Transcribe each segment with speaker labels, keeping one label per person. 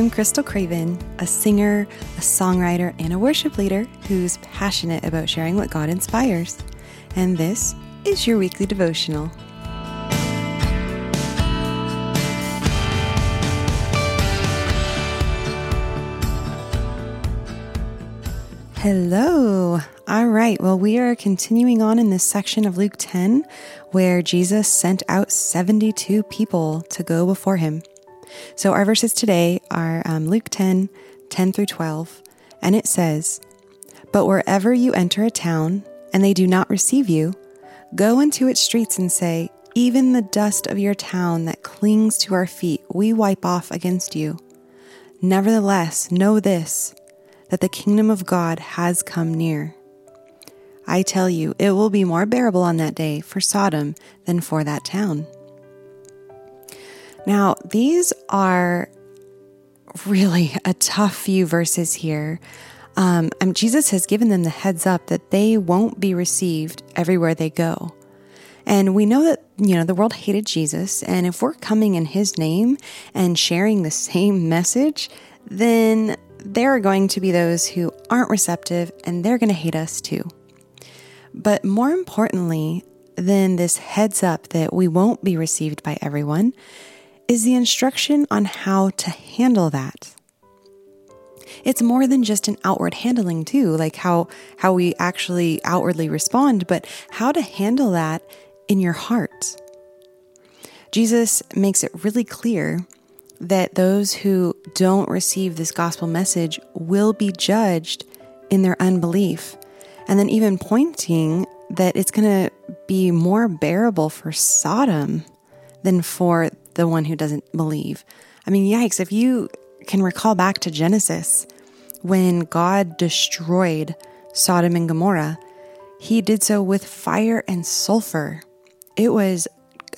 Speaker 1: I'm Krystal Craven, a singer, a songwriter, and a worship leader who's passionate about sharing what God inspires. And this is your weekly devotional. Hello. All right. Well, we are continuing on in this section of Luke 10 where Jesus sent out 72 people to go before him. So our verses today are um, Luke 10 10 through 12, and it says, But wherever you enter a town and they do not receive you, go into its streets and say, Even the dust of your town that clings to our feet, we wipe off against you. Nevertheless, know this, that the kingdom of God has come near. I tell you, it will be more bearable on that day for Sodom than for that town. Now, these are really a tough few verses here. Um, and Jesus has given them the heads up that they won't be received everywhere they go. And we know that, you know, the world hated Jesus. And if we're coming in his name and sharing the same message, then there are going to be those who aren't receptive and they're going to hate us too. But more importantly than this heads up that we won't be received by everyone is the instruction on how to handle that. It's more than just an outward handling too, like how how we actually outwardly respond, but how to handle that in your heart. Jesus makes it really clear that those who don't receive this gospel message will be judged in their unbelief. And then even pointing that it's going to be more bearable for Sodom than for the one who doesn't believe. I mean, yikes, if you can recall back to Genesis when God destroyed Sodom and Gomorrah, he did so with fire and sulfur. It was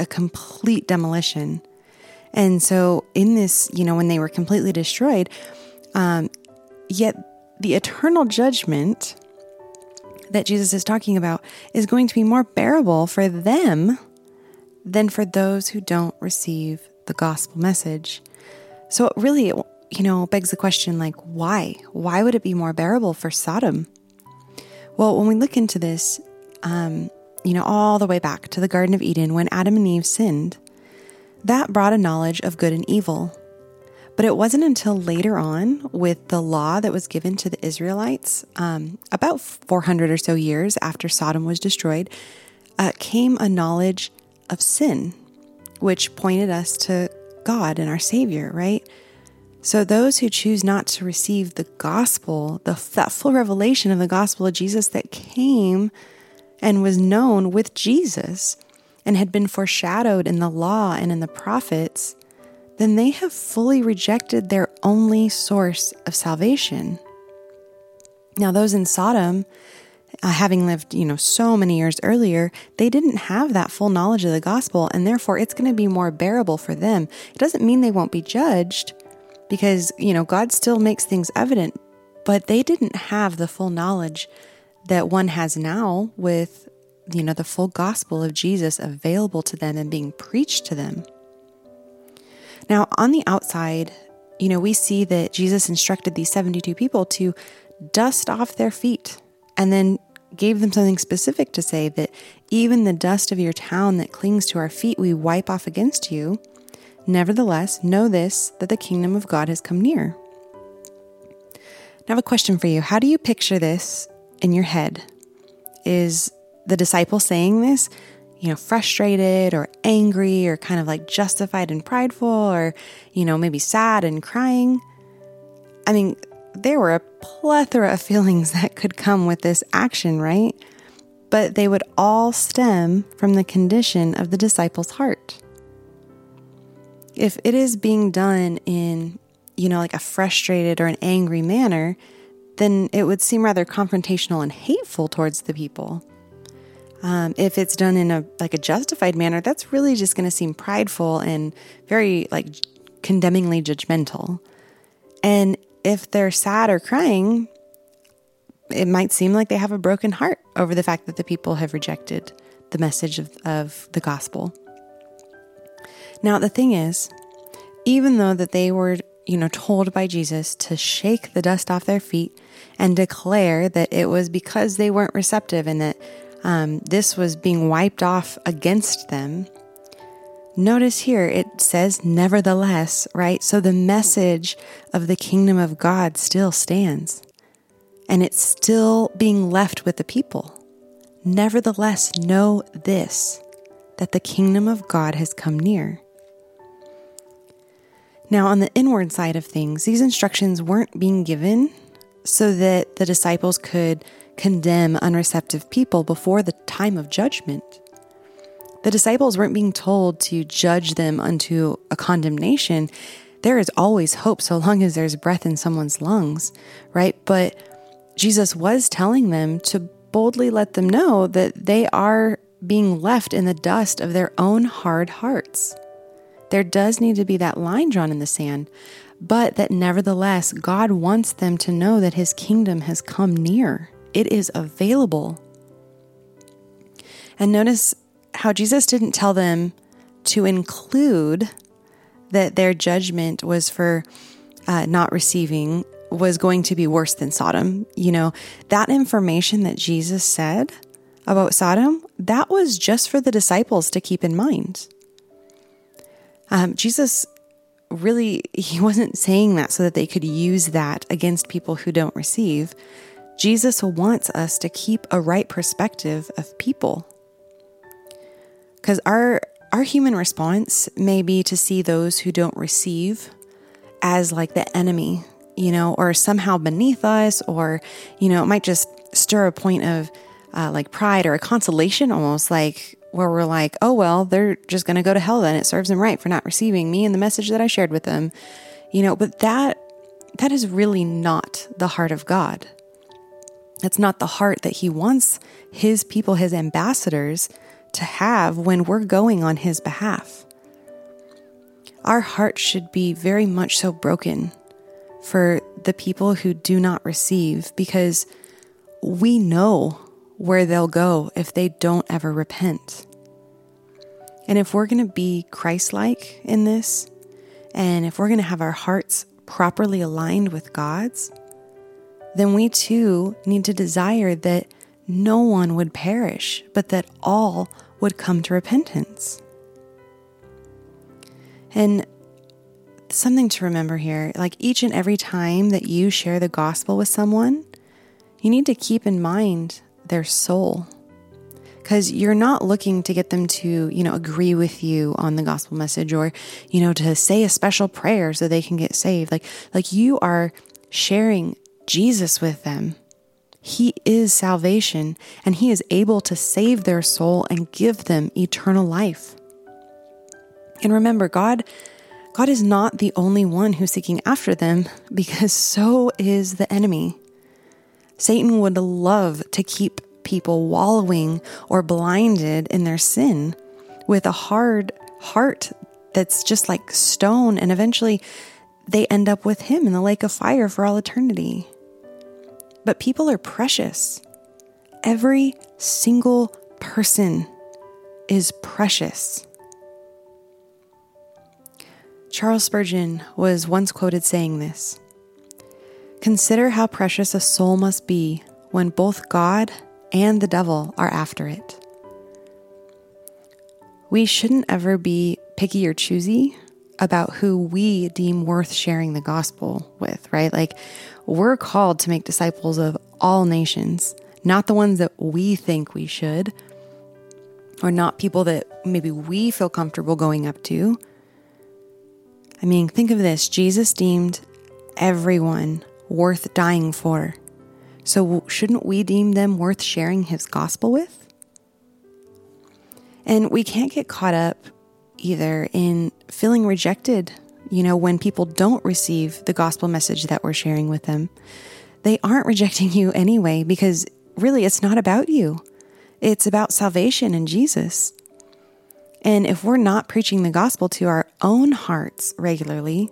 Speaker 1: a complete demolition. And so, in this, you know, when they were completely destroyed, um, yet the eternal judgment that Jesus is talking about is going to be more bearable for them than for those who don't receive the gospel message. So it really, you know, begs the question like, why? Why would it be more bearable for Sodom? Well, when we look into this, um, you know, all the way back to the Garden of Eden when Adam and Eve sinned, that brought a knowledge of good and evil. But it wasn't until later on, with the law that was given to the Israelites, um, about 400 or so years after Sodom was destroyed, uh, came a knowledge of sin, which pointed us to God and our Savior, right? So, those who choose not to receive the gospel, the, that full revelation of the gospel of Jesus that came and was known with Jesus and had been foreshadowed in the law and in the prophets, then they have fully rejected their only source of salvation. Now, those in Sodom uh, having lived, you know, so many years earlier, they didn't have that full knowledge of the gospel, and therefore it's going to be more bearable for them. It doesn't mean they won't be judged because, you know, God still makes things evident, but they didn't have the full knowledge that one has now with, you know, the full gospel of Jesus available to them and being preached to them. Now, on the outside, you know, we see that Jesus instructed these 72 people to dust off their feet and then gave them something specific to say that even the dust of your town that clings to our feet we wipe off against you. Nevertheless, know this that the kingdom of God has come near. Now, I have a question for you. How do you picture this in your head? Is the disciple saying this, you know, frustrated or angry or kind of like justified and prideful or, you know, maybe sad and crying? I mean, there were a plethora of feelings that could come with this action, right? But they would all stem from the condition of the disciple's heart. If it is being done in, you know, like a frustrated or an angry manner, then it would seem rather confrontational and hateful towards the people. Um, if it's done in a like a justified manner, that's really just going to seem prideful and very like condemningly judgmental. And if they're sad or crying, it might seem like they have a broken heart over the fact that the people have rejected the message of, of the gospel. Now, the thing is, even though that they were, you know, told by Jesus to shake the dust off their feet and declare that it was because they weren't receptive and that um, this was being wiped off against them. Notice here it says, nevertheless, right? So the message of the kingdom of God still stands and it's still being left with the people. Nevertheless, know this that the kingdom of God has come near. Now, on the inward side of things, these instructions weren't being given so that the disciples could condemn unreceptive people before the time of judgment. The disciples weren't being told to judge them unto a condemnation. There is always hope so long as there's breath in someone's lungs, right? But Jesus was telling them to boldly let them know that they are being left in the dust of their own hard hearts. There does need to be that line drawn in the sand, but that nevertheless, God wants them to know that His kingdom has come near, it is available. And notice how Jesus didn't tell them to include that their judgment was for uh, not receiving was going to be worse than Sodom. You know, that information that Jesus said about Sodom, that was just for the disciples to keep in mind. Um, Jesus really, he wasn't saying that so that they could use that against people who don't receive. Jesus wants us to keep a right perspective of people. Because our our human response may be to see those who don't receive as like the enemy you know, or somehow beneath us, or, you know, it might just stir a point of uh, like pride or a consolation almost like where we're like, oh, well, they're just going to go to hell then. It serves them right for not receiving me and the message that I shared with them, you know, but that, that is really not the heart of God. It's not the heart that He wants His people, His ambassadors, to have when we're going on His behalf. Our hearts should be very much so broken for the people who do not receive because we know where they'll go if they don't ever repent. And if we're going to be Christ like in this, and if we're going to have our hearts properly aligned with God's, then we too need to desire that no one would perish, but that all would come to repentance. And something to remember here like each and every time that you share the gospel with someone, you need to keep in mind their soul. Because you're not looking to get them to, you know, agree with you on the gospel message or, you know, to say a special prayer so they can get saved. Like, like you are sharing Jesus with them. He is salvation and He is able to save their soul and give them eternal life. And remember, God God is not the only one who's seeking after them because so is the enemy. Satan would love to keep people wallowing or blinded in their sin with a hard heart that's just like stone, and eventually they end up with him in the lake of fire for all eternity. But people are precious. Every single person is precious. Charles Spurgeon was once quoted saying this Consider how precious a soul must be when both God and the devil are after it. We shouldn't ever be picky or choosy about who we deem worth sharing the gospel with, right? Like, we're called to make disciples of all nations, not the ones that we think we should, or not people that maybe we feel comfortable going up to I mean, think of this Jesus deemed everyone worth dying for. So, shouldn't we deem them worth sharing his gospel with? And we can't get caught up either in feeling rejected, you know, when people don't receive the gospel message that we're sharing with them. They aren't rejecting you anyway, because really it's not about you, it's about salvation in Jesus. And if we're not preaching the gospel to our own hearts regularly,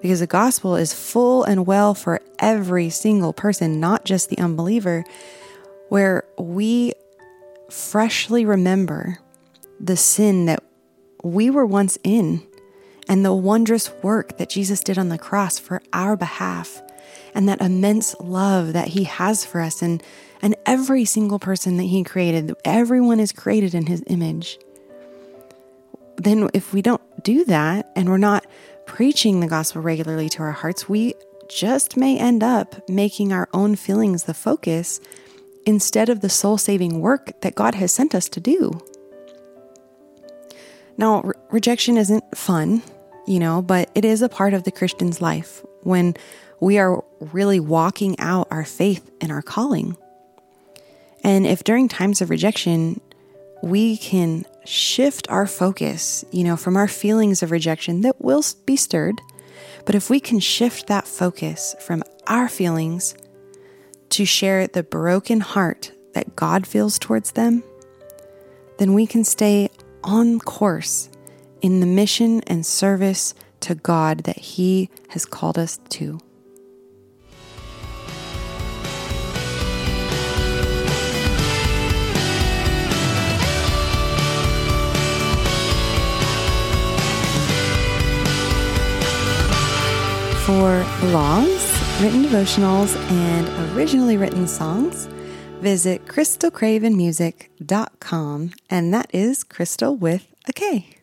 Speaker 1: because the gospel is full and well for every single person, not just the unbeliever, where we freshly remember the sin that we were once in and the wondrous work that Jesus did on the cross for our behalf and that immense love that he has for us and and every single person that he created everyone is created in his image then if we don't do that and we're not preaching the gospel regularly to our hearts we just may end up making our own feelings the focus instead of the soul saving work that God has sent us to do. Now, re- rejection isn't fun, you know, but it is a part of the Christian's life when we are really walking out our faith and our calling. And if during times of rejection, we can shift our focus, you know, from our feelings of rejection that will be stirred but if we can shift that focus from our feelings to share the broken heart that God feels towards them, then we can stay on course in the mission and service to God that He has called us to. For blogs, written devotionals, and originally written songs, visit krystalcravenmusic.com, and that is crystal with a K.